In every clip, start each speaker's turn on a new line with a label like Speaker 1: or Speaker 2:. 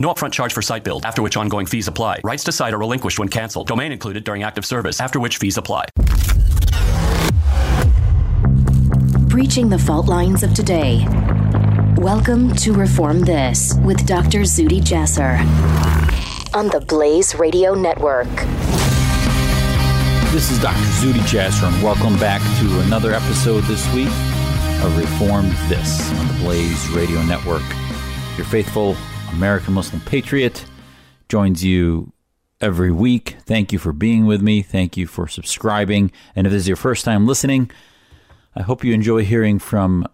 Speaker 1: No upfront charge for site build, after which ongoing fees apply. Rights to site are relinquished when canceled. Domain included during active service, after which fees apply.
Speaker 2: Breaching the fault lines of today. Welcome to Reform This with Dr. Zuhdi Jasser on the Blaze Radio Network.
Speaker 3: This is Dr. Zuhdi Jasser, and welcome back to another episode this week of Reform This on the Blaze Radio Network. Your faithful American Muslim Patriot, joins you every week. Thank you for being with me. Thank you for subscribing. And if this is your first time listening, I hope you enjoy hearing from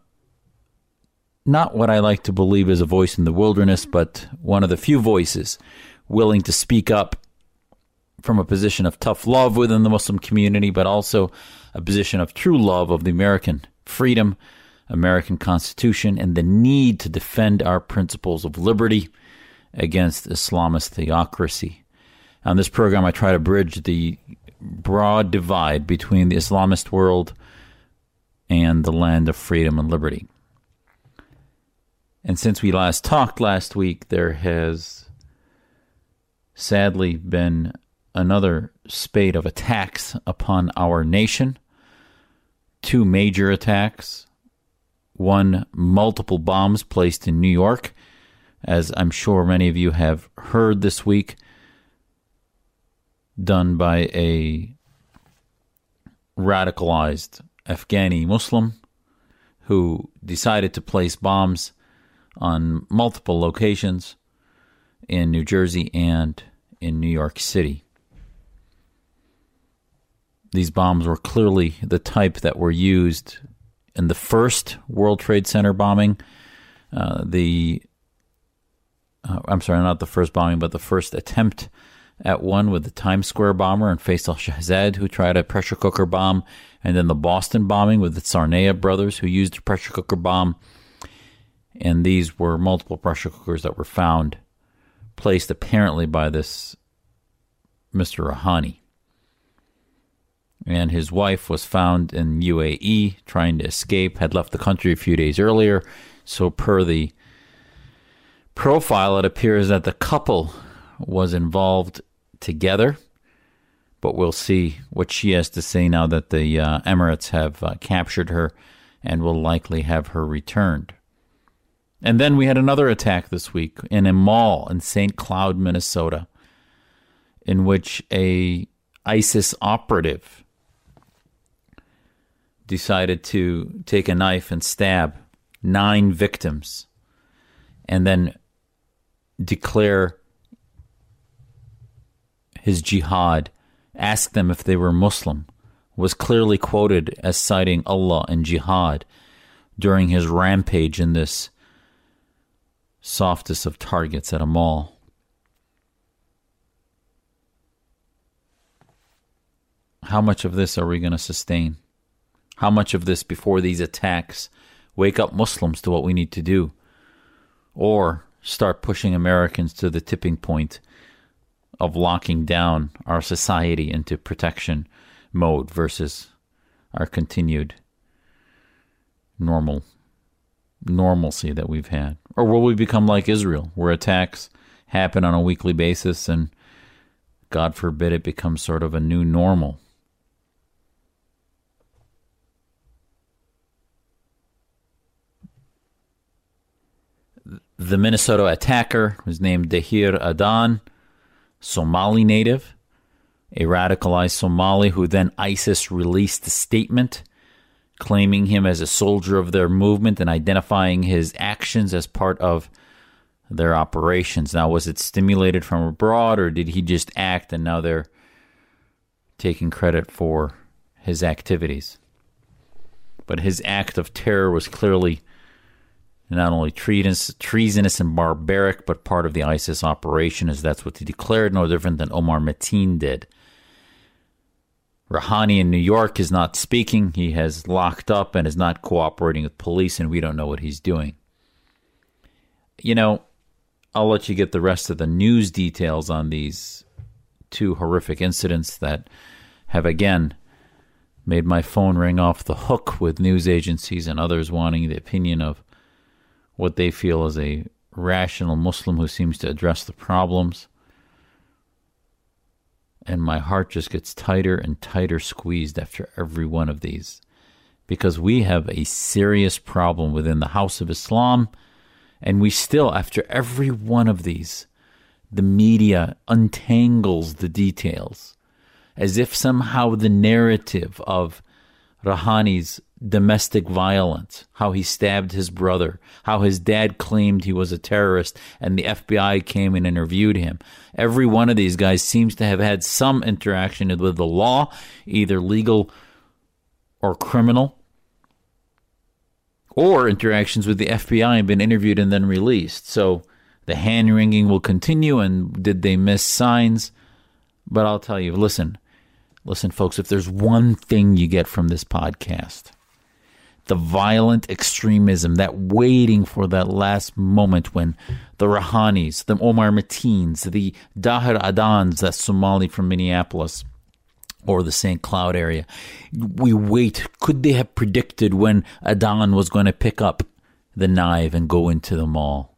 Speaker 3: not what I like to believe is a voice in the wilderness, but one of the few voices willing to speak up from a position of tough love within the Muslim community, but also a position of true love of the American freedom American Constitution and the need to defend our principles of liberty against Islamist theocracy. On this program, I try to bridge the broad divide between the Islamist world and the land of freedom and liberty. And since we last talked last week, there has sadly been another spate of attacks upon our nation. Two major attacks one, multiple bombs placed in New York, as I'm sure many of you have heard this week, done by a radicalized Afghani Muslim who decided to place bombs on multiple locations in New Jersey and in New York City. These bombs were clearly the type that were used in the first World Trade Center bombing, uh, the uh, I'm sorry, not the first bombing, but the first attempt at one with the Times Square bomber and Faisal Shahzad, who tried a pressure cooker bomb, and then the Boston bombing with the Tsarnaev brothers, who used a pressure cooker bomb. And these were multiple pressure cookers that were found, placed apparently by this Mr. Rahami and his wife was found in UAE trying to escape, had left the country a few days earlier. So, per the profile, it appears that the couple was involved together. But we'll see what she has to say now that the uh, Emirates have uh, captured her and will likely have her returned. And then we had another attack this week in a mall in St. Cloud, Minnesota, in which a ISIS operative decided to take a knife and stab nine victims and then declare his jihad, ask them if they were Muslim, was clearly quoted as citing Allah and jihad during his rampage in this softest of targets at a mall. How much of this are we going to sustain? How much of this before these attacks wake up Muslims to what we need to do? Or start pushing Americans to the tipping point of locking down our society into protection mode versus our continued normal normalcy that we've had? Or will we become like Israel, where attacks happen on a weekly basis and God forbid it becomes sort of a new normal? The Minnesota attacker was named Dahir Adan, Somali native, a radicalized Somali who then ISIS released a statement claiming him as a soldier of their movement and identifying his actions as part of their operations. Now, was it stimulated from abroad or did he just act and now they're taking credit for his activities? But his act of terror was clearly not only treasonous, treasonous and barbaric, but part of the ISIS operation, as that's what he declared, no different than Omar Mateen did. Rahami in New York is not speaking. He has locked up and is not cooperating with police, and we don't know what he's doing. You know, I'll let you get the rest of the news details on these two horrific incidents that have again made my phone ring off the hook with news agencies and others wanting the opinion of what they feel is a rational Muslim who seems to address the problems. And my heart just gets tighter and tighter squeezed after every one of these. Because we have a serious problem within the House of Islam, and we still, after every one of these, the media untangles the details as if somehow the narrative of Rahami's domestic violence, how he stabbed his brother, how his dad claimed he was a terrorist, and the FBI came and interviewed him. Every one of these guys seems to have had some interaction with the law, either legal or criminal, or interactions with the FBI and been interviewed and then released. So the hand wringing will continue, and did they miss signs? But I'll tell you, listen, listen, folks, if there's one thing you get from this podcast, the violent extremism, that waiting for that last moment when the Rahamis, the Omar Mateens, the Dahir Adans, that Somali from Minneapolis or the St. Cloud area, we wait. Could they have predicted when Adan was going to pick up the knife and go into the mall?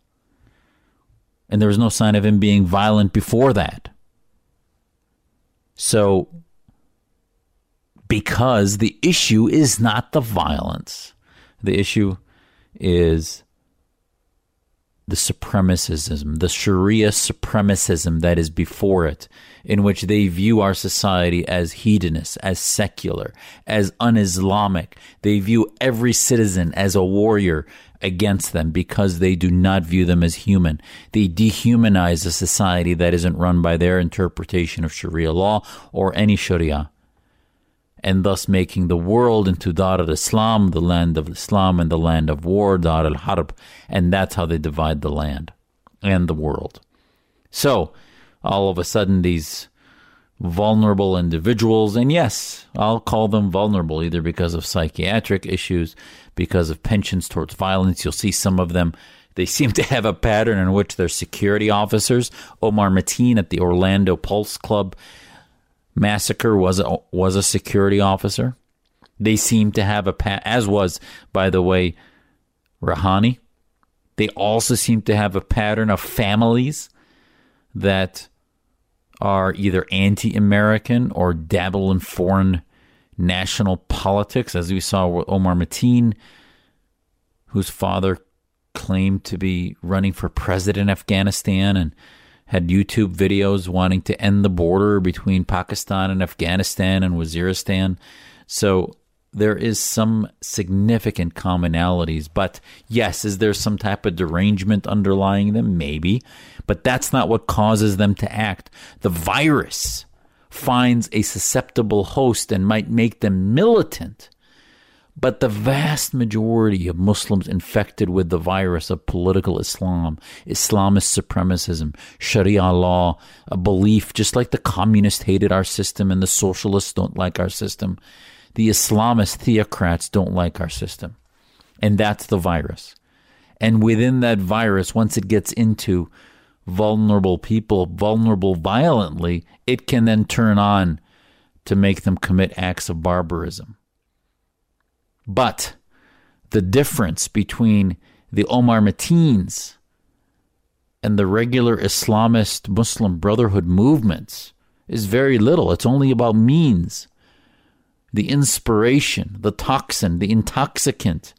Speaker 3: And there was no sign of him being violent before that. So because the issue is not the violence. The issue is the supremacism, the Sharia supremacism that is before it, in which they view our society as hedonist, as secular, as un Islamic. They view every citizen as a warrior against them because they do not view them as human. They dehumanize a society that isn't run by their interpretation of Sharia law or any Sharia and thus making the world into Dar al Islam, the land of Islam, and the land of war, Dar al Harb, and that's how they divide the land and the world. So, all of a sudden, these vulnerable individuals, and yes, I'll call them vulnerable either because of psychiatric issues, because of pensions towards violence. You'll see some of them. They seem to have a pattern in which they're security officers. Omar Mateen at the Orlando Pulse Club massacre was a, was a security officer. They seem to have a pa- as was by the way Rahami. They also seem to have a pattern of families that are either anti-American or dabble in foreign national politics, as we saw with Omar Mateen, whose father claimed to be running for president in Afghanistan and had YouTube videos wanting to end the border between Pakistan and Afghanistan and Waziristan. So there is some significant commonalities. But yes, is there some type of derangement underlying them? Maybe. But that's not what causes them to act. The virus finds a susceptible host and might make them militant but the vast majority of Muslims infected with the virus of political Islam, Islamist supremacism, Sharia law, a belief just like the communists hated our system and the socialists don't like our system, the Islamist theocrats don't like our system. And that's the virus. And within that virus, once it gets into vulnerable people, vulnerable violently, it can then turn on to make them commit acts of barbarism. But the difference between the Omar Mateens and the regular Islamist Muslim Brotherhood movements is very little. It's only about means, the inspiration, the toxin, the intoxicant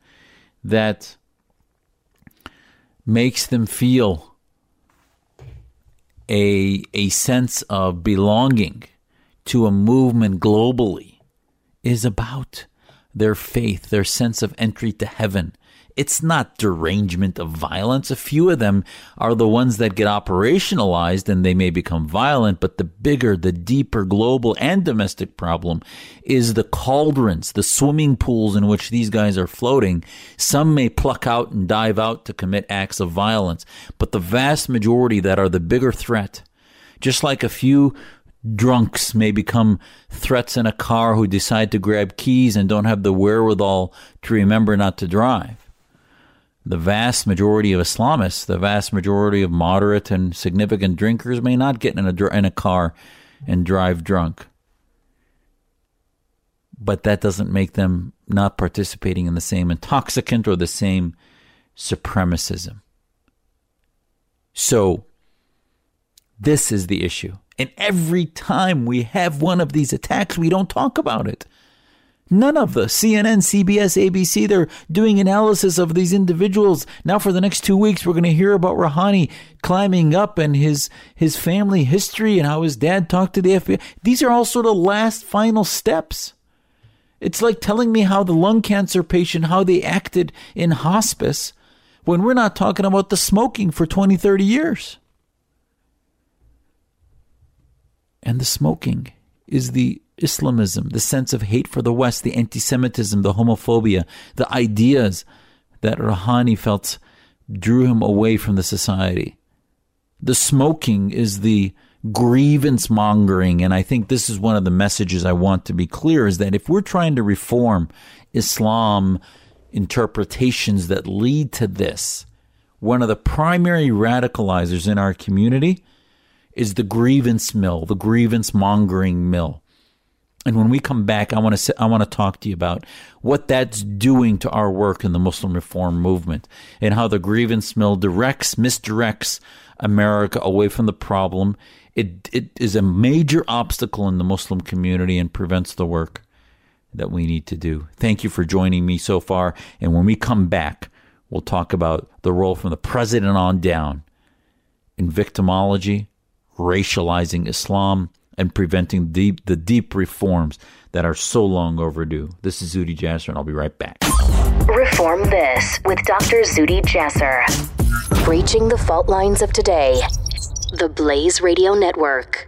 Speaker 3: that makes them feel a a sense of belonging to a movement globally is about their faith, their sense of entry to heaven. It's not derangement of violence. A few of them are the ones that get operationalized and they may become violent, but the bigger, the deeper global and domestic problem is the cauldrons, the swimming pools in which these guys are floating. Some may pluck out and dive out to commit acts of violence, but the vast majority that are the bigger threat, just like a few drunks may become threats in a car who decide to grab keys and don't have the wherewithal to remember not to drive. The vast majority of Islamists, the vast majority of moderate and significant drinkers may not get in a, in a car and drive drunk. But that doesn't make them not participating in the same intoxicant or the same supremacism. So, this is the issue. And every time we have one of these attacks, we don't talk about it. None of the CNN, CBS, ABC, they're doing analysis of these individuals. Now, for the next two weeks, we're going to hear about Rahami climbing up and his, his family history and how his dad talked to the FBI. These are all sort of last final steps. It's like telling me how the lung cancer patient, how they acted in hospice when we're not talking about the smoking for 20, 30 years. And the smoking is the Islamism, the sense of hate for the West, the anti Semitism, the homophobia, the ideas that Rahami felt drew him away from the society. The smoking is the grievance mongering. And I think this is one of the messages I want to be clear is that if we're trying to reform Islam interpretations that lead to this, one of the primary radicalizers in our community is the grievance mill, the grievance mongering mill. And when we come back, I want to I want to talk to you about what that's doing to our work in the Muslim reform movement and how the grievance mill directs, misdirects America away from the problem. It it is a major obstacle in the Muslim community and prevents the work that we need to do. Thank you for joining me so far. And when we come back, we'll talk about the role from the president on down in victimology, racializing Islam, and preventing deep, the deep reforms that are so long overdue. This is Zuhdi Jasser, and I'll be right back.
Speaker 2: Reform This with Dr. Zuhdi Jasser. Breaching the fault lines of today. The Blaze Radio Network.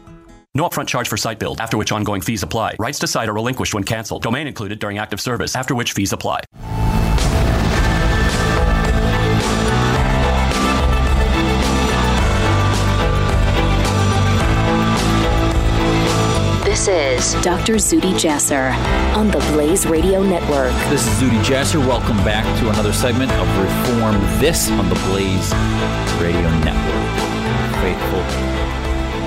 Speaker 1: No upfront charge for site build, after which ongoing fees apply. Rights to site are relinquished when canceled. Domain included during active service, after which fees apply.
Speaker 2: This is Dr. Zuhdi Jasser on the Blaze Radio Network.
Speaker 3: This is Zuhdi Jasser. Welcome back to another segment of Reform This on the Blaze Radio Network. Faithful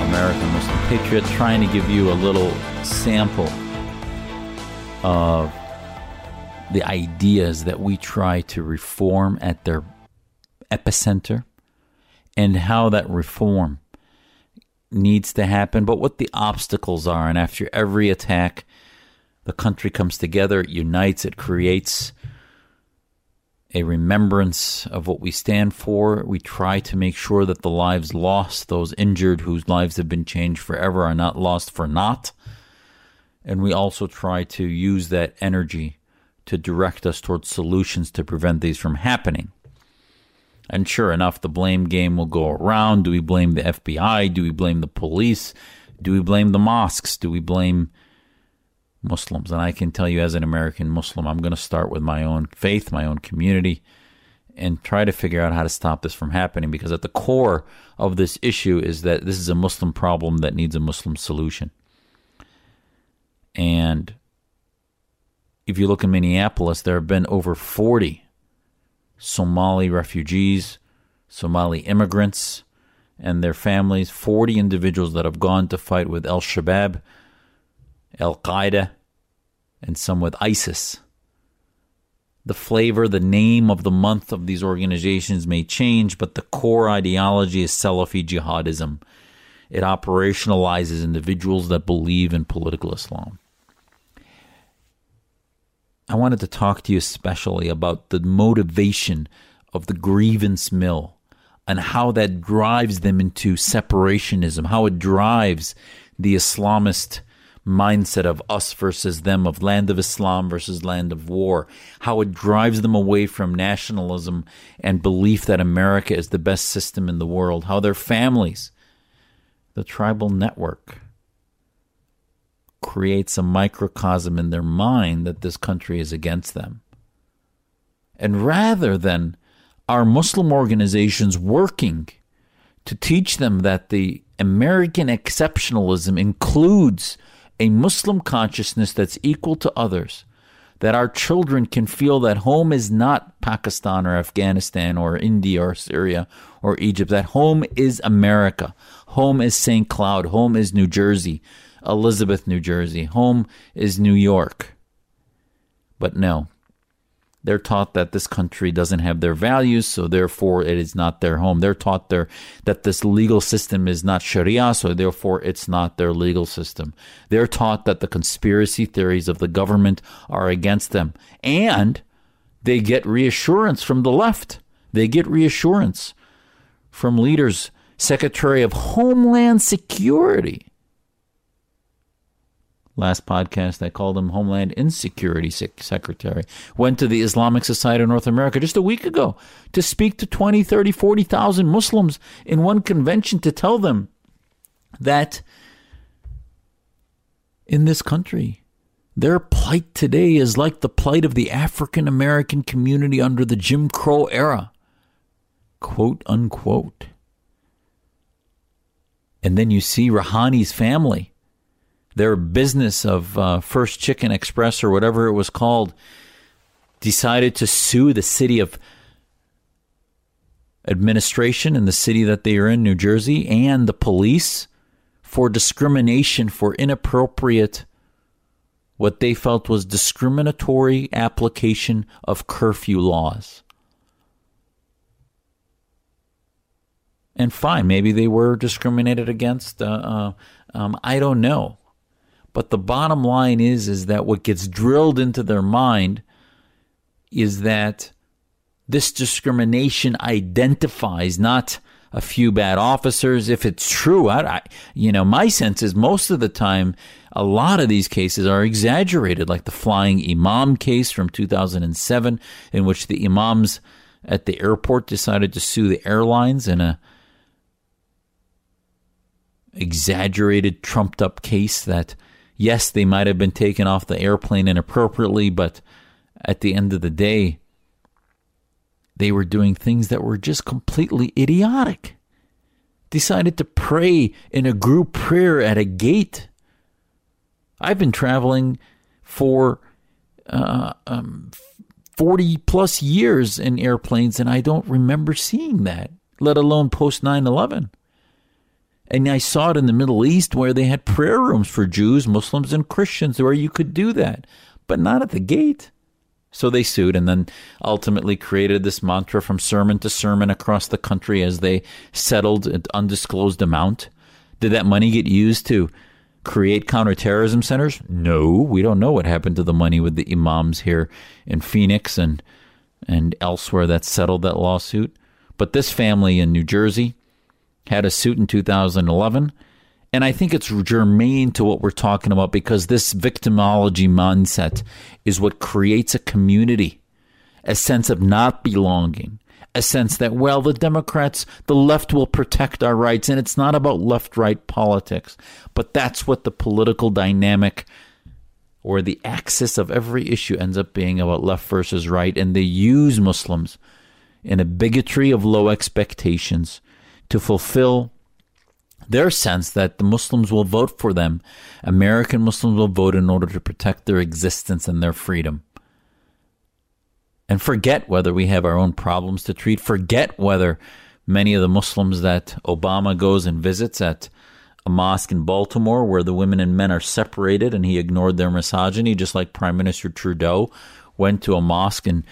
Speaker 3: American Muslim Patriot trying to give you a little sample of the ideas that we try to reform at their epicenter and how that reform needs to happen, but what the obstacles are. And after every attack, the country comes together, it unites, it creates a remembrance of what we stand for. We try to make sure that the lives lost, those injured whose lives have been changed forever, are not lost for naught. And we also try to use that energy to direct us towards solutions to prevent these from happening. And sure enough, the blame game will go around. Do we blame the FBI? Do we blame the police? Do we blame the mosques? Do we blame Muslims. And I can tell you, as an American Muslim, I'm going to start with my own faith, my own community, and try to figure out how to stop this from happening because at the core of this issue is that this is a Muslim problem that needs a Muslim solution. And if you look in Minneapolis, there have been over 40 Somali refugees, Somali immigrants, and their families, 40 individuals that have gone to fight with Al Shabaab, Al Qaeda, and some with ISIS. The flavor, the name of the month of these organizations may change, but the core ideology is Salafi jihadism. It operationalizes individuals that believe in political Islam. I wanted to talk to you especially about the motivation of the grievance mill and how that drives them into separationism, how it drives the Islamist mindset of us versus them, of land of Islam versus land of war, how it drives them away from nationalism and belief that America is the best system in the world, how their families, the tribal network, creates a microcosm in their mind that this country is against them. And rather than our Muslim organizations working to teach them that the American exceptionalism includes a Muslim consciousness that's equal to others, that our children can feel that home is not Pakistan or Afghanistan or India or Syria or Egypt, that home is America, home is St. Cloud, home is New Jersey, Elizabeth, New Jersey. Home is New York. But no, they're taught that this country doesn't have their values, so therefore it is not their home. They're taught their, that this legal system is not Sharia, so therefore it's not their legal system. They're taught that the conspiracy theories of the government are against them. And they get reassurance from the left. They get reassurance from leaders, Secretary of Homeland Security last podcast I called him Homeland Insecurity Secretary, went to the Islamic Society of North America just a week ago to speak to 20, 30, 40,000 Muslims in one convention to tell them that in this country, their plight today is like the plight of the African American community under the Jim Crow era. Quote unquote. And then you see Rahami's family their business of uh, First Chicken Express or whatever it was called decided to sue the city of administration in the city that they are in, New Jersey, and the police for discrimination for inappropriate, what they felt was discriminatory application of curfew laws. And fine, maybe they were discriminated against. Uh, uh, um, I don't know. But the bottom line is is that what gets drilled into their mind is that this discrimination identifies not a few bad officers. If it's true, I, I, you know, my sense is most of the time, a lot of these cases are exaggerated, like the flying imam case from 2007, in which the imams at the airport decided to sue the airlines in a exaggerated, trumped up case that yes, they might have been taken off the airplane inappropriately, but at the end of the day, they were doing things that were just completely idiotic. Decided to pray in a group prayer at a gate. I've been traveling for uh, um, 40 plus years in airplanes, and I don't remember seeing that, let alone post 9 11. And I saw it in the Middle East where they had prayer rooms for Jews, Muslims, and Christians where you could do that, but not at the gate. So they sued and then ultimately created this mantra from sermon to sermon across the country as they settled an undisclosed amount. Did that money get used to create counterterrorism centers? No, we don't know what happened to the money with the imams here in Phoenix and and elsewhere that settled that lawsuit. But this family in New Jersey, had a suit in 2011. And I think it's germane to what we're talking about because this victimology mindset is what creates a community, a sense of not belonging, a sense that, well, the Democrats, the left will protect our rights. And it's not about left right politics, but that's what the political dynamic or the axis of every issue ends up being about left versus right, and they use Muslims in a bigotry of low expectations to fulfill their sense that the Muslims will vote for them. American Muslims will vote in order to protect their existence and their freedom. And forget whether we have our own problems to treat, forget whether many of the Muslims that Obama goes and visits at a mosque in Baltimore where the women and men are separated and he ignored their misogyny, just like Prime Minister Trudeau went to a mosque in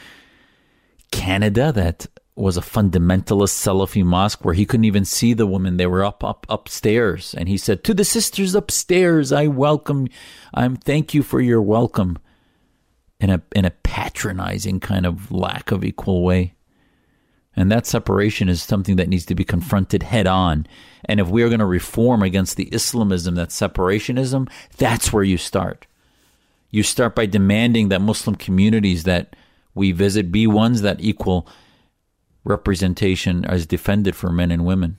Speaker 3: Canada that was a fundamentalist Salafi mosque where he couldn't even see the women. They were up, up, upstairs. And he said, To the sisters upstairs, I welcome, I'm thank you for your welcome in a, in a patronizing kind of lack of equal way. And that separation is something that needs to be confronted head on. And if we are going to reform against the Islamism that's separationism, that's where you start. You start by demanding that Muslim communities that we visit be ones that equal representation as defended for men and women.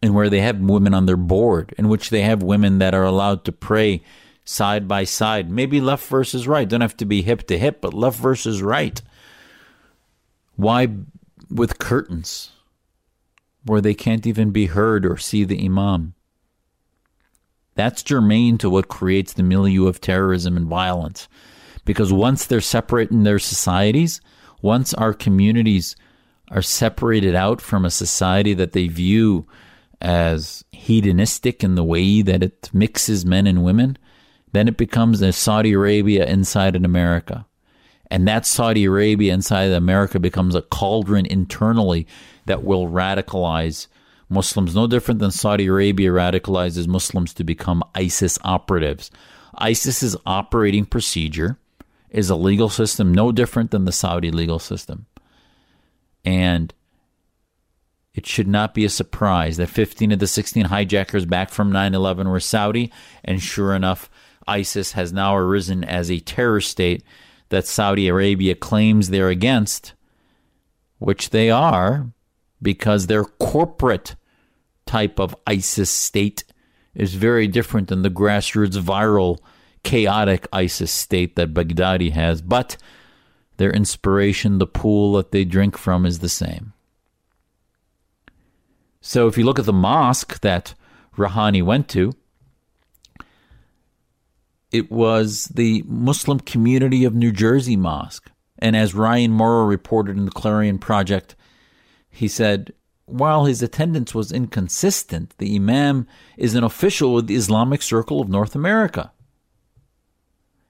Speaker 3: And where they have women on their board, in which they have women that are allowed to pray side by side, maybe left versus right. Don't have to be hip to hip, but left versus right. Why with curtains where they can't even be heard or see the imam. That's germane to what creates the milieu of terrorism and violence. Because once they're separate in their societies, once our communities are separated out from a society that they view as hedonistic in the way that it mixes men and women, then it becomes a Saudi Arabia inside an America. And that Saudi Arabia inside America becomes a cauldron internally that will radicalize Muslims, no different than Saudi Arabia radicalizes Muslims to become ISIS operatives. ISIS's operating procedure is a legal system no different than the Saudi legal system. And it should not be a surprise that 15 of the 16 hijackers back from 9 11 were Saudi. And sure enough, ISIS has now arisen as a terror state that Saudi Arabia claims they're against, which they are because their corporate type of ISIS state is very different than the grassroots, viral, chaotic ISIS state that Baghdadi has. But their inspiration, the pool that they drink from, is the same. So if you look at the mosque that Rahami went to, it was the Muslim community of New Jersey Mosque. And as Ryan Mauro reported in the Clarion Project, he said, while his attendance was inconsistent, the Imam is an official with the Islamic Circle of North America.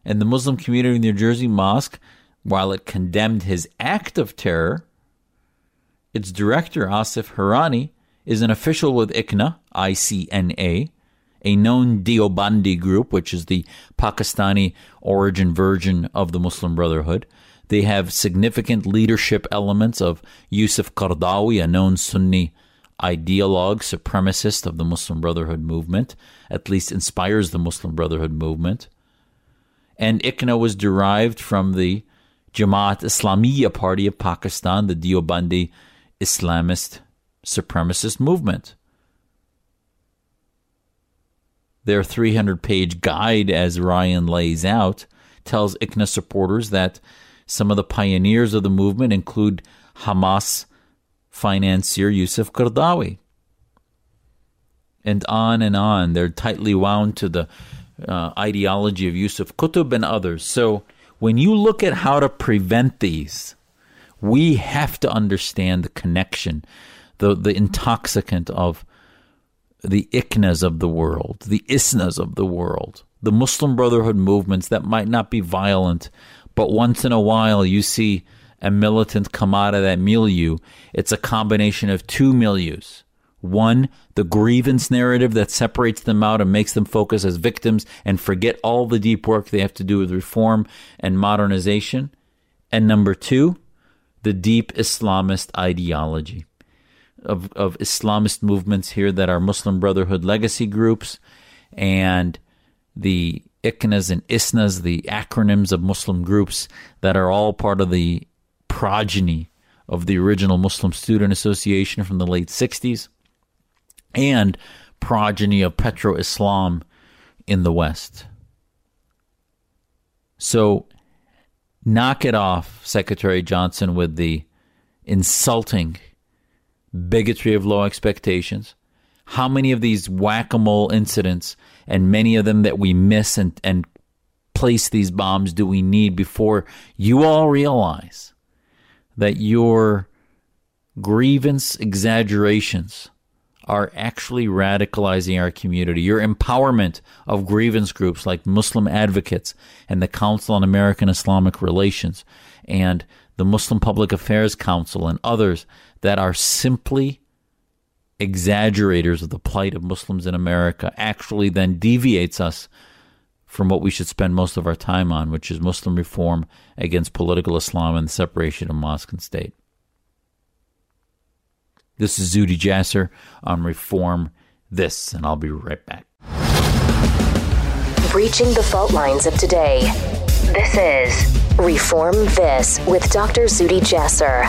Speaker 3: And the Muslim community of New Jersey Mosque, while it condemned his act of terror, its director, Asif Harani, is an official with ICNA, I-C-N-A, a known Deobandi group, which is the Pakistani origin version of the Muslim Brotherhood. They have significant leadership elements of Yusuf Qaradawi, a known Sunni ideologue, supremacist of the Muslim Brotherhood movement, at least inspires the Muslim Brotherhood movement. And ICNA was derived from the Jamaat Islamiyya Party of Pakistan, the Deobandi Islamist supremacist movement. Their 300 page guide, as Ryan lays out, tells ICNA supporters that some of the pioneers of the movement include Hamas financier Yusuf Qaradawi. And on and on. They're tightly wound to the uh, ideology of Yusuf Qutb and others. So when you look at how to prevent these, we have to understand the connection, the, the intoxicant of the ICNAs of the world, the ISNAs of the world, the Muslim Brotherhood movements that might not be violent, but once in a while you see a militant come out of that milieu. It's a combination of two milieus. One, the grievance narrative that separates them out and makes them focus as victims and forget all the deep work they have to do with reform and modernization. And number two, the deep Islamist ideology of, of Islamist movements here that are Muslim Brotherhood legacy groups and the ICNAs and ISNAs, the acronyms of Muslim groups that are all part of the progeny of the original Muslim Student Association from the late 60s and progeny of Petro Islam in the West. So knock it off, Secretary Johnson, with the insulting bigotry of low expectations. How many of these whack a mole incidents and many of them that we miss and, and place these bombs do we need before you all realize that your grievance exaggerations are actually radicalizing our community. Your empowerment of grievance groups like Muslim advocates and the Council on American Islamic Relations and the Muslim Public Affairs Council and others that are simply exaggerators of the plight of Muslims in America actually then deviates us from what we should spend most of our time on, which is Muslim reform against political Islam and the separation of mosque and state. This is Zuhdi Jasser on Reform This, and I'll be right back.
Speaker 2: Breaching the fault lines of today. This is Reform This with Dr. Zuhdi Jasser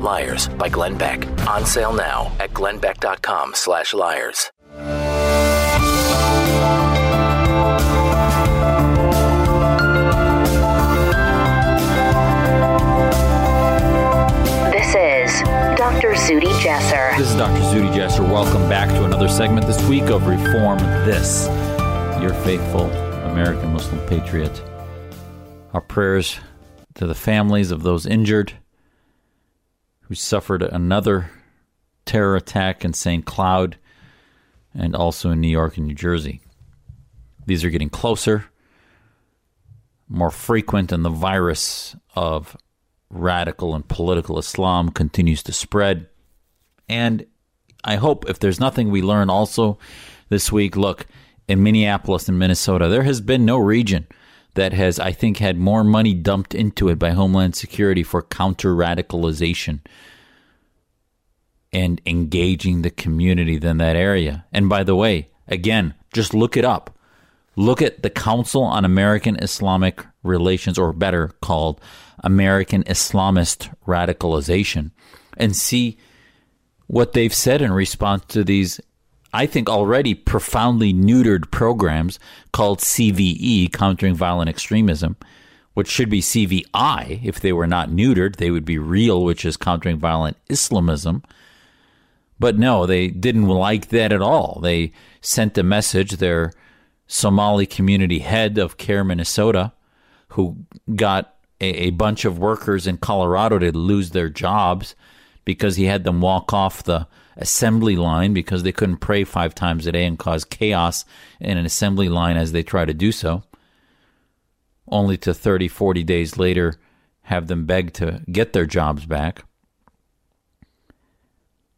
Speaker 4: Liars by Glenn Beck. On sale now at glennbeck.com slash liars.
Speaker 2: This is Dr. Zuhdi Jasser.
Speaker 3: This is Dr. Zuhdi Jasser. Welcome back to another segment this week of Reform This, your faithful American Muslim patriot. Our prayers to the families of those injured who suffered another terror attack in St. Cloud and also in New York and New Jersey. These are getting closer, more frequent, and the virus of radical and political Islam continues to spread. And I hope if there's nothing we learn also this week, look, in Minneapolis and Minnesota, there has been no region that has, I think, had more money dumped into it by Homeland Security for counter radicalization and engaging the community than that area. And by the way, again, just look it up. Look at the Council on American Islamic Relations, or better called American Islamist Radicalization, and see what they've said in response to these, I think, already profoundly neutered programs called CVE, Countering Violent Extremism, which should be CVI if they were not neutered. They would be real, which is Countering Violent Islamism. But no, they didn't like that at all. They sent a message. Their Somali community head of CAIR Minnesota, who got a, a, bunch of workers in Colorado to lose their jobs because he had them walk off the assembly line because they couldn't pray five times a day and cause chaos in an assembly line as they try to do so, only to 30, 40 days later have them beg to get their jobs back.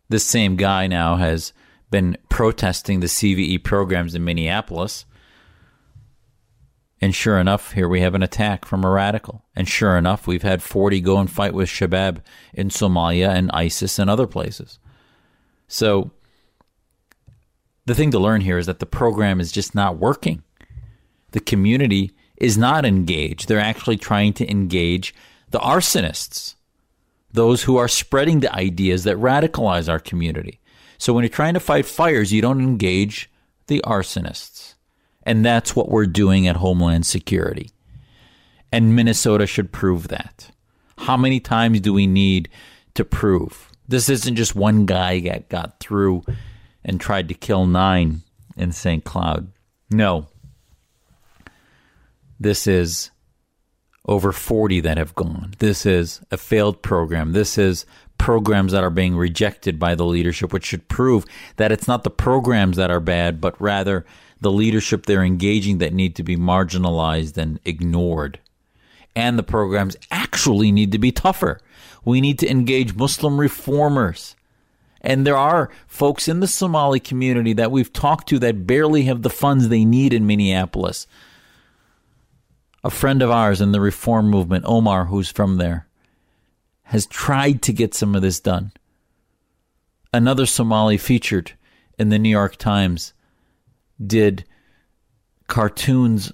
Speaker 3: This same guy now has been protesting the CVE programs in Minneapolis. And sure enough, here we have an attack from a radical. And sure enough, we've had 40 go and fight with Shabab in Somalia and ISIS and other places. So the thing to learn here is that the program is just not working. The community is not engaged. They're actually trying to engage the arsonists, those who are spreading the ideas that radicalize our community. So when you're trying to fight fires, you don't engage the arsonists. And that's what we're doing at Homeland Security. And Minnesota should prove that. How many times do we need to prove? This isn't just one guy that got through and tried to kill nine in St. Cloud. No. This is over 40 that have gone. This is a failed program. This is programs that are being rejected by the leadership, which should prove that it's not the programs that are bad, but rather the leadership they're engaging that need to be marginalized and ignored. And the programs actually need to be tougher. We need to engage Muslim reformers. And there are folks in the Somali community that we've talked to that barely have the funds they need in Minneapolis. A friend of ours in the reform movement, Omar, who's from there, has tried to get some of this done. Another Somali featured in the New York Times did cartoons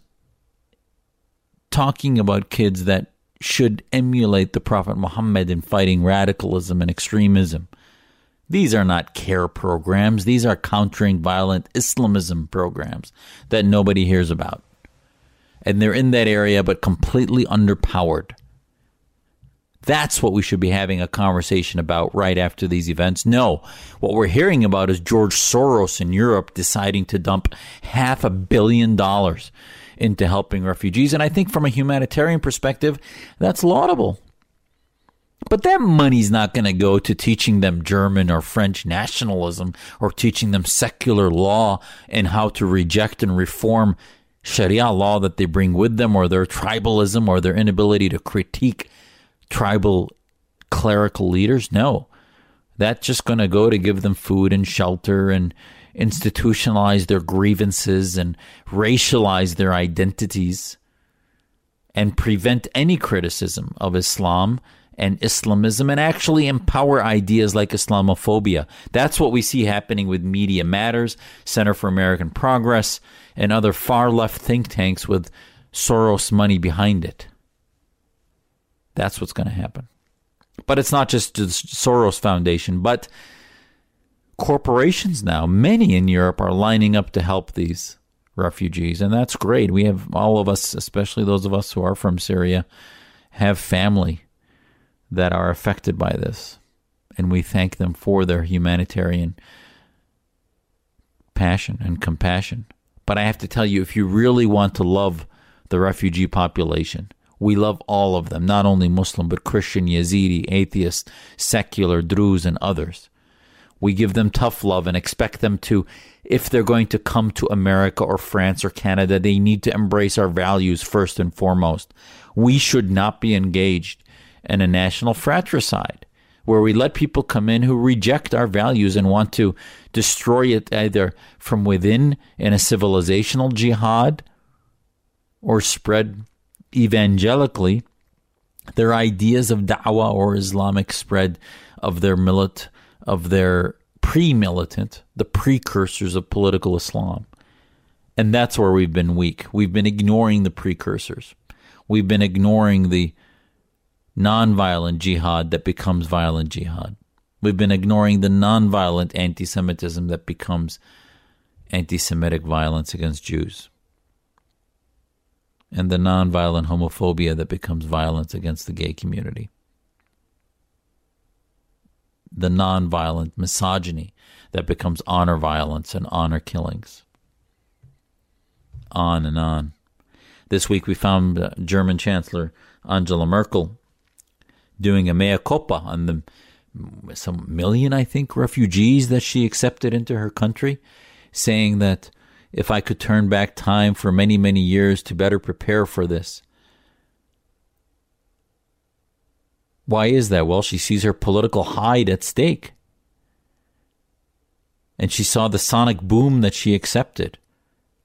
Speaker 3: talking about kids that should emulate the Prophet Muhammad in fighting radicalism and extremism. These are not care programs, these are countering violent Islamism programs that nobody hears about. And they're in that area but completely underpowered. That's what we should be having a conversation about right after these events. No, what we're hearing about is George Soros in Europe deciding to dump half a billion dollars into helping refugees. And I think from a humanitarian perspective, that's laudable. But that money's not going to go to teaching them German or French nationalism or teaching them secular law and how to reject and reform Sharia law that they bring with them or their tribalism or their inability to critique tribal clerical leaders. No. That's just going to go to give them food and shelter and institutionalize their grievances and racialize their identities and prevent any criticism of Islam and Islamism and actually empower ideas like Islamophobia. That's what we see happening with Media Matters, Center for American Progress, and other far left think tanks with Soros money behind it. That's what's going to happen. But it's not just the Soros Foundation, but corporations now, many in Europe, are lining up to help these refugees. And that's great. We have all of us, especially those of us who are from Syria, have family that are affected by this. And we thank them for their humanitarian passion and compassion. But I have to tell you, if you really want to love the refugee population, we love all of them, not only Muslim, but Christian, Yazidi, atheist, secular, Druze, and others. We give them tough love and expect them to, if they're going to come to America or France or Canada, they need to embrace our values first and foremost. We should not be engaged in a national fratricide where we let people come in who reject our values and want to destroy it either from within in a civilizational jihad or spread evangelically their ideas of da'wah or Islamic spread of their milit of their pre-militant, the precursors of political Islam. And that's where we've been weak. We've been ignoring the precursors. We've been ignoring the nonviolent jihad that becomes violent jihad. We've been ignoring the nonviolent anti Semitism that becomes anti Semitic violence against Jews. And the nonviolent homophobia that becomes violence against the gay community. The nonviolent misogyny that becomes honor violence and honor killings. On and on. This week we found uh, German Chancellor Angela Merkel doing a mea culpa on the some million, I think, refugees that she accepted into her country, saying that if I could turn back time for many, many years to better prepare for this. Why is that? Well, she sees her political hide at stake. And she saw the sonic boom that she accepted.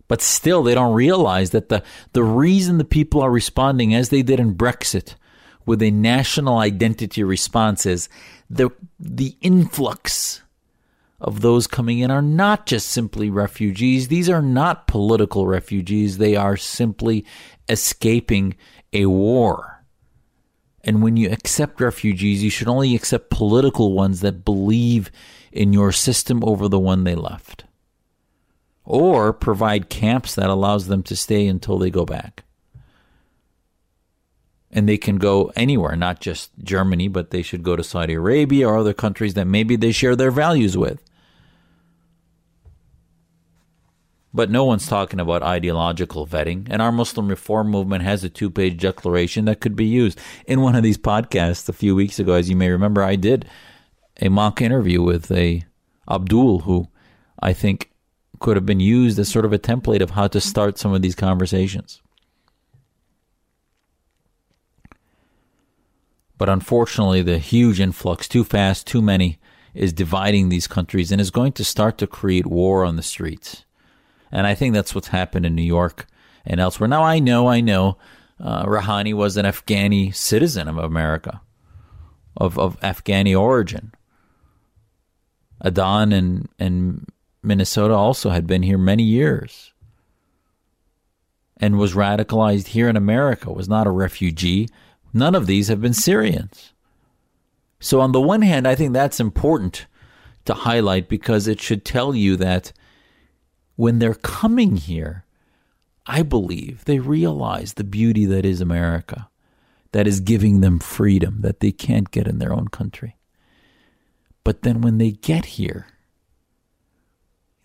Speaker 3: But still, they don't realize that the, the reason the people are responding as they did in Brexit with a national identity response is the the influx of those coming in are not just simply refugees. These are not political refugees. They are simply escaping a war. And when you accept refugees, you should only accept political ones that believe in your system over the one they left. Or provide camps that allows them to stay until they go back and they can go anywhere, not just Germany, but they should go to Saudi Arabia or other countries that maybe they share their values with. But no one's talking about ideological vetting. And our Muslim reform movement has a two page declaration that could be used. In one of these podcasts a few weeks ago, as you may remember, I did a mock interview with a Abdul who I think could have been used as sort of a template of how to start some of these conversations. But unfortunately, the huge influx, too fast, too many, is dividing these countries and is going to start to create war on the streets. And I think that's what's happened in New York and elsewhere. Now, I know, I know, uh, Rahami was an Afghani citizen of America. of, of Afghani origin. Adan and, and Minnesota also had been here many years and was radicalized here in America, was not a refugee. None of these have been Syrians. So, on the one hand, I think that's important to highlight because it should tell you that when they're coming here, I believe they realize the beauty that is America, that is giving them freedom that they can't get in their own country. But then when they get here,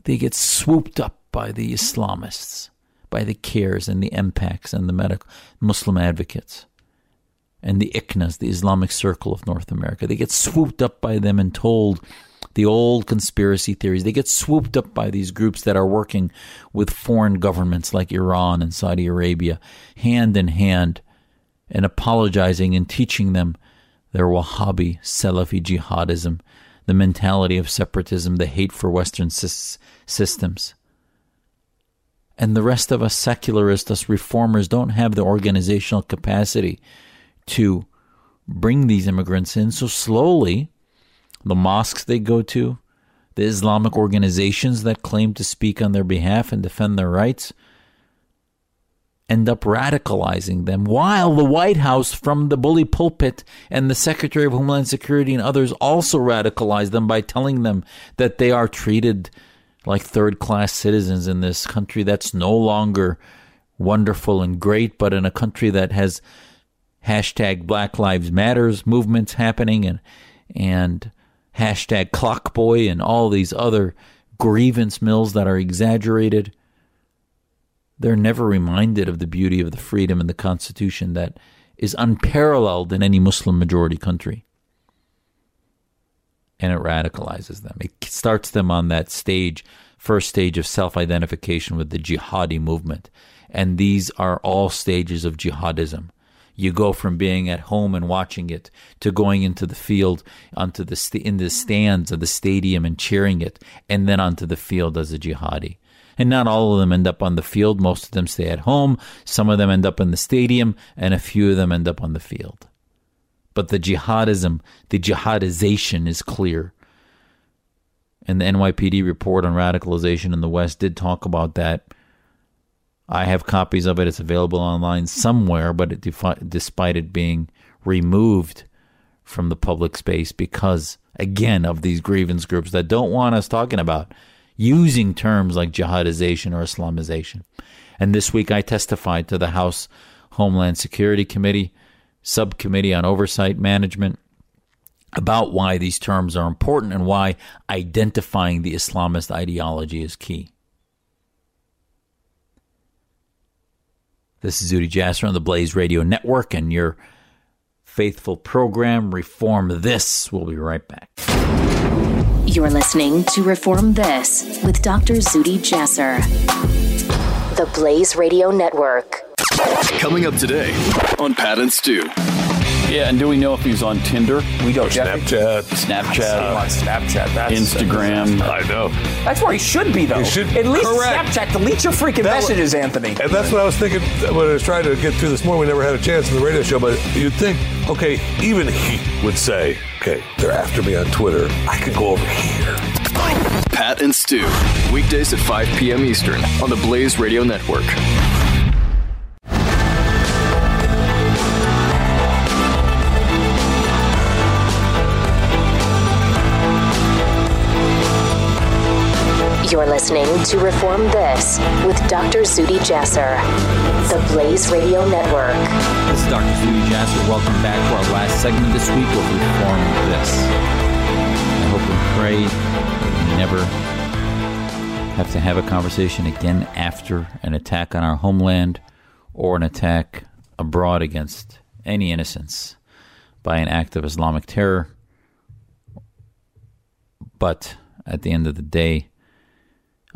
Speaker 3: they get swooped up by the Islamists, by the CAIRs and the MPACs and the medical Muslim advocates and the ICNAs, the Islamic Circle of North America. They get swooped up by them and told the old conspiracy theories. They get swooped up by these groups that are working with foreign governments like Iran and Saudi Arabia, hand in hand, and apologizing and teaching them their Wahhabi Salafi jihadism, the mentality of separatism, the hate for Western sy- systems. And the rest of us secularists, us reformers, don't have the organizational capacity to bring these immigrants in. So slowly, the mosques they go to, the Islamic organizations that claim to speak on their behalf and defend their rights, end up radicalizing them, while the White House, from the bully pulpit, and the Secretary of Homeland Security and others also radicalize them by telling them that they are treated like third class citizens in this country that's no longer wonderful and great, but in a country that has hashtag Black Lives Matters movements happening and and hashtag Clockboy and all these other grievance mills that are exaggerated. They're never reminded of the beauty of the freedom and the Constitution that is unparalleled in any Muslim majority country. And it radicalizes them. It starts them on that stage, first stage of self identification with the jihadi movement. And these are all stages of jihadism. You go from being at home and watching it to going into the field, onto the st- in the stands of the stadium and cheering it, and then onto the field as a jihadi. And not all of them end up on the field. Most of them stay at home. Some of them end up in the stadium, and a few of them end up on the field. But the jihadism, the jihadization is clear. And the NYPD report on radicalization in the West did talk about that I have copies of it. It's available online somewhere, but it defi- despite it being removed from the public space because, again, of these grievance groups that don't want us talking about using terms like jihadization or Islamization. And this week I testified to the House Homeland Security Committee, Subcommittee on Oversight Management, about why these terms are important and why identifying the Islamist ideology is key. This is Zuhdi Jasser on the Blaze Radio Network and your faithful program, Reform This. We'll be right back.
Speaker 2: You're listening to Reform This with Dr. Zuhdi Jasser, the Blaze Radio Network.
Speaker 5: Coming up today on Pat and Stu.
Speaker 6: Yeah, and do we know if he's on Tinder?
Speaker 7: We don't.
Speaker 6: Snapchat, Snapchat,
Speaker 7: on Snapchat. That's
Speaker 6: Instagram.
Speaker 7: I know. That's where he should be, though.
Speaker 8: He should-
Speaker 7: At least
Speaker 8: Correct.
Speaker 7: Snapchat delete your freaking
Speaker 8: That wa-
Speaker 7: messages, Anthony.
Speaker 8: And that's what I was thinking when I was trying to get through this morning. We never had a chance in the radio show, but you'd think, okay, even he would say, okay, they're after me on Twitter. I could go over here.
Speaker 5: Pat and Stu. Weekdays at 5 p.m. Eastern on the Blaze Radio Network.
Speaker 2: You're listening to Reform This with Dr. Zuhdi Jasser, the Blaze Radio Network.
Speaker 3: This is Dr. Zuhdi Jasser. Welcome back to our last segment this week of Reform This. I hope and pray we never have to have a conversation again after an attack on our homeland or an attack abroad against any innocence by an act of Islamic terror. But at the end of the day,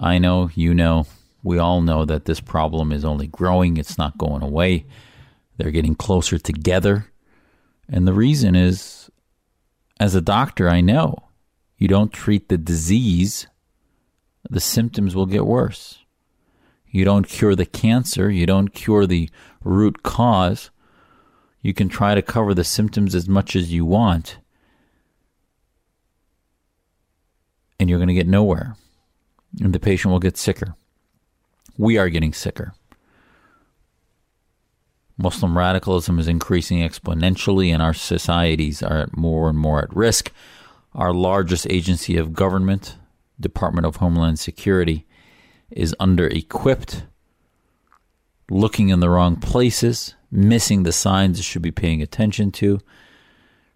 Speaker 3: I know, you know, we all know that this problem is only growing, it's not going away. They're getting closer together. And the reason is, as a doctor, I know you don't treat the disease, the symptoms will get worse. You don't cure the cancer, you don't cure the root cause, You can try to cover the symptoms as much as you want, and you're going to get nowhere. And the patient will get sicker. We are getting sicker. Muslim radicalism is increasing exponentially, and our societies are at more and more at risk. Our largest agency of government, Department of Homeland Security, is under equipped, looking in the wrong places, missing the signs it should be paying attention to.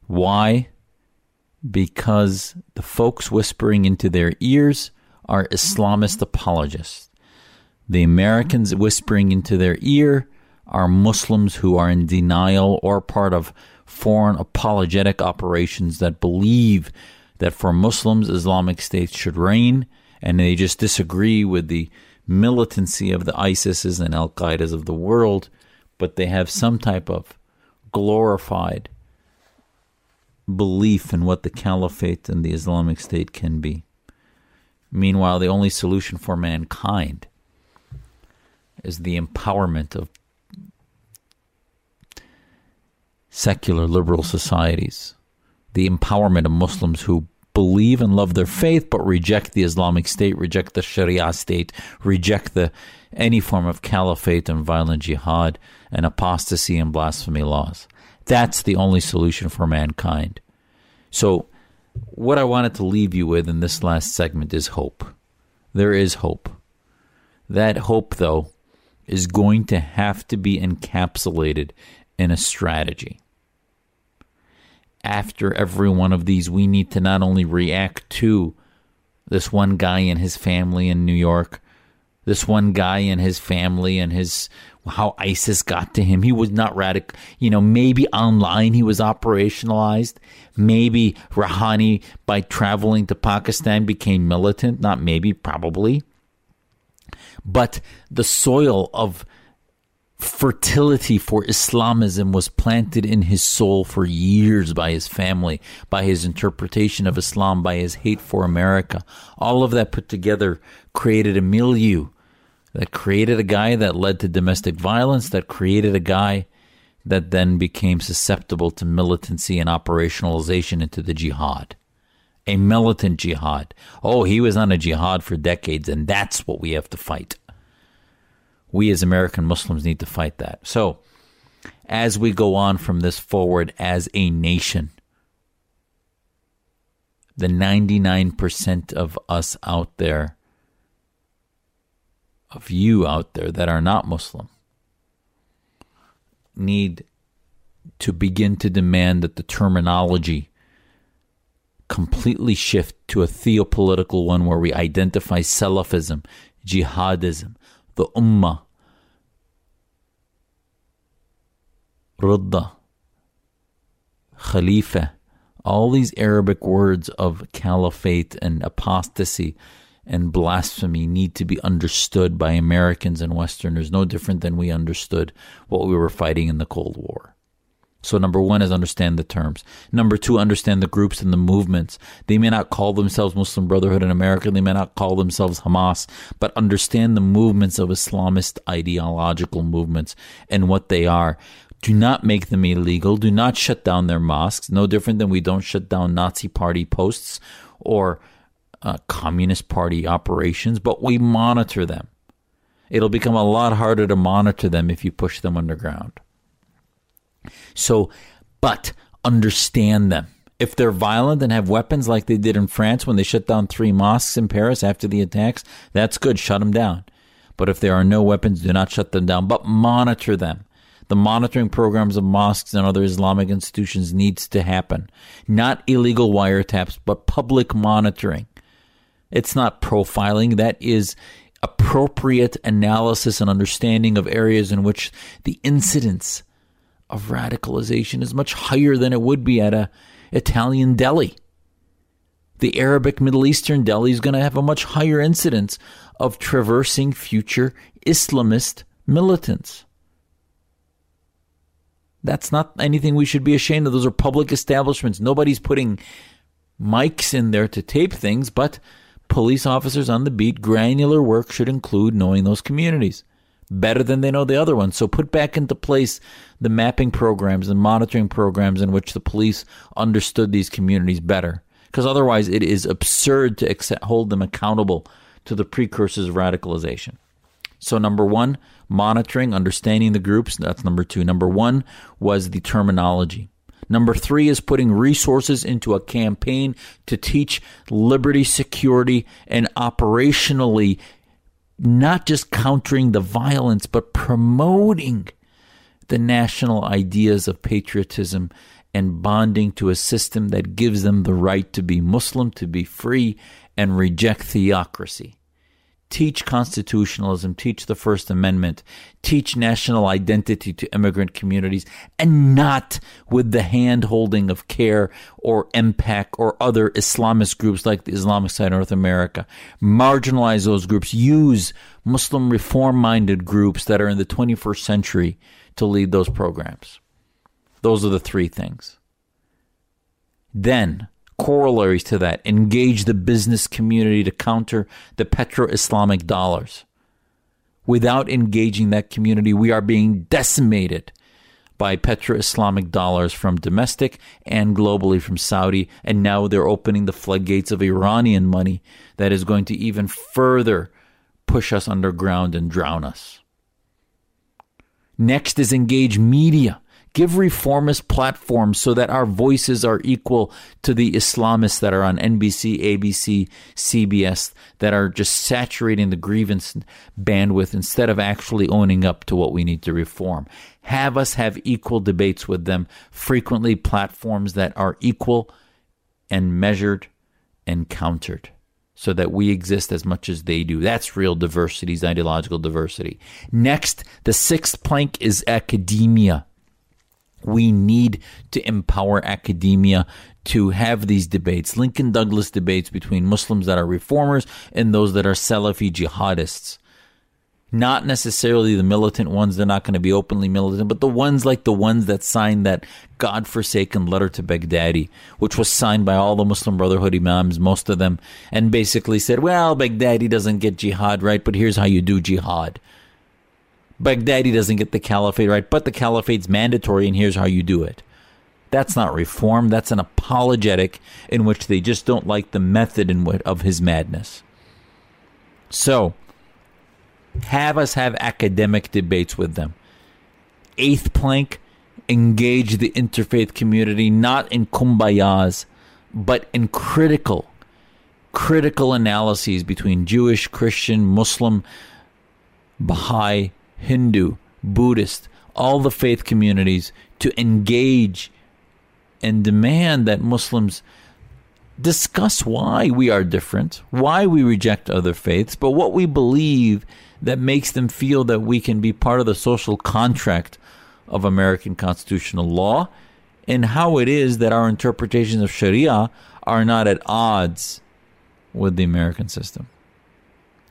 Speaker 3: Why? Because the folks whispering into their ears are Islamist apologists. The Americans whispering into their ear are Muslims who are in denial or part of foreign apologetic operations that believe that for Muslims, Islamic states should reign, and they just disagree with the militancy of the ISISs and Al Qaeda's of the world, but they have some type of glorified belief in what the caliphate and the Islamic State can be. Meanwhile, the only solution for mankind is the empowerment of secular liberal societies, the empowerment of Muslims who believe and love their faith but reject the Islamic State, reject the Sharia state, reject the any form of caliphate and violent jihad and apostasy and blasphemy laws. That's the only solution for mankind. So what I wanted to leave you with in this last segment is hope. There is hope. That hope though is going to have to be encapsulated in a strategy after every one of these, we need to not only react to this one guy and his family in New York, this one guy and his family and his how ISIS got to him. He was not radical. You know, maybe online he was operationalized. Maybe Rahami, by traveling to Pakistan, became militant. Not maybe, probably. But the soil of fertility for Islamism was planted in his soul for years by his family, by his interpretation of Islam, by his hate for America. All of that put together created a milieu that created a guy that led to domestic violence, that created a guy that then became susceptible to militancy and operationalization into the jihad. A militant jihad. Oh, he was on a jihad for decades, and that's what we have to fight we as American Muslims need to fight that. So, as we go on from this forward as a nation, the 99% of us out there, of you out there that are not Muslim, need to begin to demand that the terminology completely shift to a theopolitical one where we identify Salafism, jihadism, the Ummah, Ridda, Khalifa, all these Arabic words of caliphate and apostasy and blasphemy need to be understood by Americans and Westerners, no different than we understood what we were fighting in the Cold War. So, number one is understand the terms. Number two, understand the groups and the movements. They may not call themselves Muslim Brotherhood in America, they may not call themselves Hamas, but understand the movements of Islamist ideological movements and what they are. Do not make them illegal. Do not shut down their mosques. No different than we don't shut down Nazi Party posts or uh, Communist Party operations, but we monitor them. It'll become a lot harder to monitor them if you push them underground. So, but understand them. If they're violent and have weapons like they did in France when they shut down three mosques in Paris after the attacks, that's good. Shut them down. But if there are no weapons, do not shut them down, but monitor them. The monitoring programs of mosques and other Islamic institutions needs to happen. Not illegal wiretaps, but public monitoring. It's not profiling. That is appropriate analysis and understanding of areas in which the incidence of radicalization is much higher than it would be at a Italian deli. The Arabic Middle Eastern deli is going to have a much higher incidence of traversing future Islamist militants. That's not anything we should be ashamed of. Those are public establishments. Nobody's putting mics in there to tape things, but police officers on the beat, granular work should include knowing those communities better than they know the other ones. So put back into place the mapping programs and monitoring programs in which the police understood these communities better. Because otherwise, it is absurd to accept, hold them accountable to the precursors of radicalization. So, number one, monitoring, understanding the groups. That's number two. Number one was the terminology. Number three is putting resources into a campaign to teach liberty, security, and operationally not just countering the violence, but promoting the national ideas of patriotism and bonding to a system that gives them the right to be Muslim, to be free, and reject theocracy teach constitutionalism, teach the First Amendment, teach national identity to immigrant communities, and not with the hand holding of CAIR or MPAC or other Islamist groups like the Islamic Circle of North America. Marginalize those groups, use Muslim reform minded groups that are in the 21st century to lead those programs. Those are the three things. Then, corollaries to that engage the business community to counter the petro Islamic dollars. Without engaging that community, we are being decimated by petro Islamic dollars from domestic and globally from Saudi. And now they're opening the floodgates of Iranian money that is going to even further push us underground and drown us. Next is engage media Give reformist platforms so that our voices are equal to the Islamists that are on NBC, ABC, CBS, that are just saturating the grievance bandwidth instead of actually owning up to what we need to reform. Have us have equal debates with them, frequently platforms that are equal and measured and countered so that we exist as much as they do. That's real diversity, is ideological diversity. Next, the sixth plank is academia. We need to empower academia to have these debates, Lincoln Douglas debates between Muslims that are reformers and those that are Salafi jihadists. Not necessarily the militant ones, they're not going to be openly militant, but the ones like the ones that signed that God-forsaken letter to Baghdadi, which was signed by all the Muslim Brotherhood imams, most of them, and basically said, well, Baghdadi doesn't get jihad right, but here's how you do jihad. Baghdadi doesn't get the caliphate right, but the caliphate's mandatory, and here's how you do it. That's not reform. That's an apologetic in which they just don't like the method in of his madness. So, have us have academic debates with them. Eighth plank, engage the interfaith community not in kumbayas, but in critical, critical analyses between Jewish, Christian, Muslim, Baha'i, Hindu, Buddhist, all the faith communities to engage and demand that Muslims discuss why we are different, why we reject other faiths, but what we believe that makes them feel that we can be part of the social contract of American constitutional law, and how it is that our interpretations of Sharia are not at odds with the American system.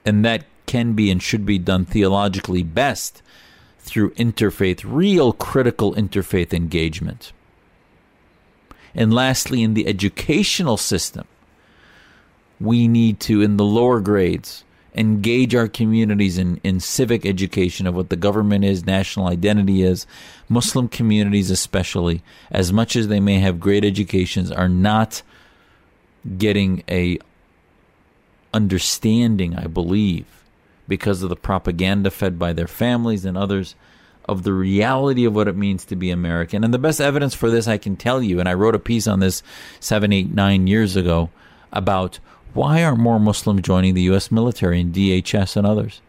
Speaker 3: And that can be and should be done theologically best through interfaith, real critical interfaith engagement. And lastly, in the educational system, we need to, in the lower grades, engage our communities in, in civic education of what the government is, national identity is. Muslim communities, especially, as much as they may have great educations, are not getting a understanding, I believe, because of the propaganda fed by their families and others of the reality of what it means to be American. And the best evidence for this I can tell you, and I wrote a piece on this seven, eight, nine years ago about why aren't more Muslims joining the U.S. military and DHS and others?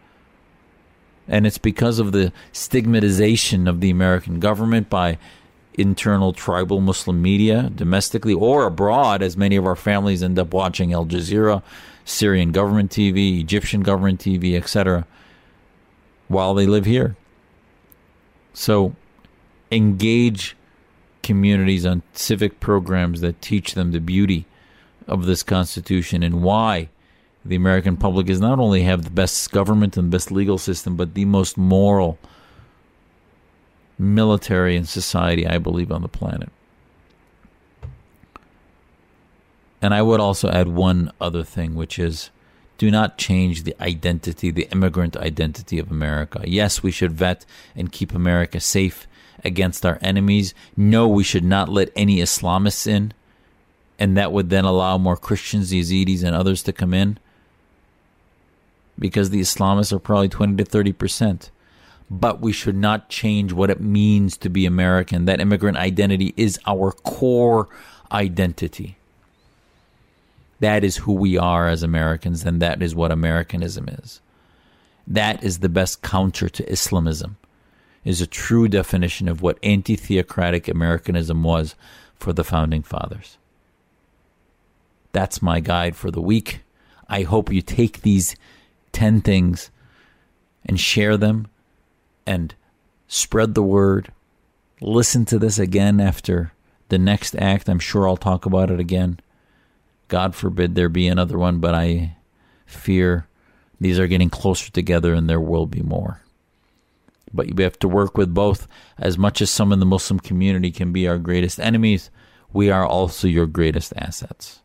Speaker 3: And it's because of the stigmatization of the American government by internal tribal Muslim media, domestically or abroad, as many of our families end up watching Al Jazeera Syrian government TV, Egyptian government TV, etc., while they live here. So engage communities on civic programs that teach them the beauty of this Constitution and why the American public is not only have the best government and the best legal system, but the most moral military and society, I believe, on the planet. And I would also add one other thing, which is do not change the identity, the immigrant identity of America. Yes, we should vet and keep America safe against our enemies. No, we should not let any Islamists in, and that would then allow more Christians, Yazidis, and others to come in because the Islamists are probably 20 to 30 percent. But we should not change what it means to be American. That immigrant identity is our core identity. That is who we are as Americans, and that is what Americanism is. That is the best counter to Islamism, is a true definition of what anti theocratic Americanism was for the founding fathers. That's my guide for the week. I hope you take these 10 things and share them and spread the word. Listen to this again after the next act. I'm sure I'll talk about it again. God forbid there be another one, but I fear these are getting closer together and there will be more. But you have to work with both. As much as some in the Muslim community can be our greatest enemies, we are also your greatest assets.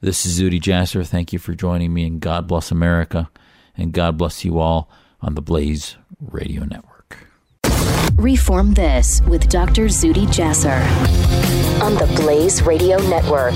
Speaker 3: This is Zuhdi Jasser. Thank you for joining me, and God bless America, and God bless you all on the Blaze Radio Network.
Speaker 2: Reform This with Dr. Zuhdi Jasser on the Blaze Radio Network.